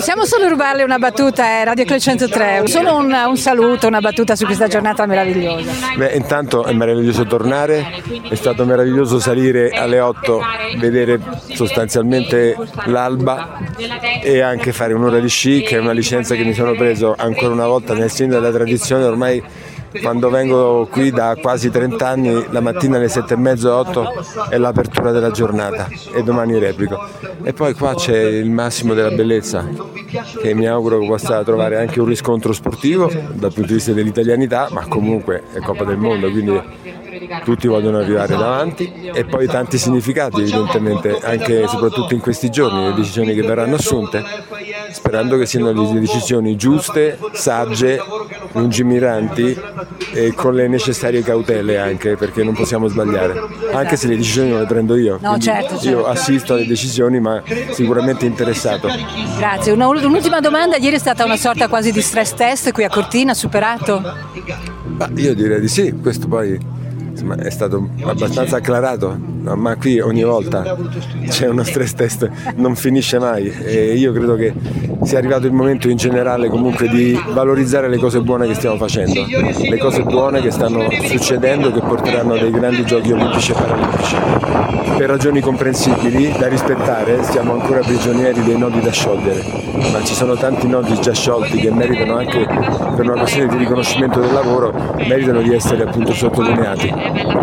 Possiamo solo rubarle una battuta, eh, Radio Club 103, solo un, un saluto, una battuta su questa giornata meravigliosa. Beh, intanto è meraviglioso tornare, è stato meraviglioso salire alle 8, vedere sostanzialmente l'alba e anche fare un'ora di sci, che è una licenza che mi sono preso ancora una volta nel segno della tradizione ormai quando vengo qui da quasi 30 anni, la mattina alle 7 e mezzo, 8 è l'apertura della giornata e domani replico. E poi qua c'è il massimo della bellezza che mi auguro possa trovare anche un riscontro sportivo dal punto di vista dell'italianità, ma comunque è Coppa del Mondo, quindi tutti vogliono arrivare davanti e poi tanti significati evidentemente anche e soprattutto in questi giorni, le decisioni che verranno assunte, sperando che siano le decisioni giuste, sagge, lungimiranti e con le necessarie cautele anche perché non possiamo sbagliare, anche se le decisioni non le prendo io. No, certo, certo. Io assisto alle decisioni ma sicuramente interessato. Grazie. Una, un'ultima domanda, ieri è stata una sorta quasi di stress test qui a Cortina, superato? Ma io direi di sì, questo poi insomma, è stato abbastanza acclarato, ma qui ogni volta c'è uno stress test, non finisce mai e io credo che sia arrivato il momento in generale comunque di valorizzare le cose buone che stiamo facendo, le cose buone che stanno succedendo che porteranno a dei grandi giochi olimpici e paralimpici. Per ragioni comprensibili, da rispettare, siamo ancora prigionieri dei nodi da sciogliere, ma ci sono tanti nodi già sciolti che meritano anche per una questione di riconoscimento del lavoro, meritano di essere appunto sottolineati. I'm develop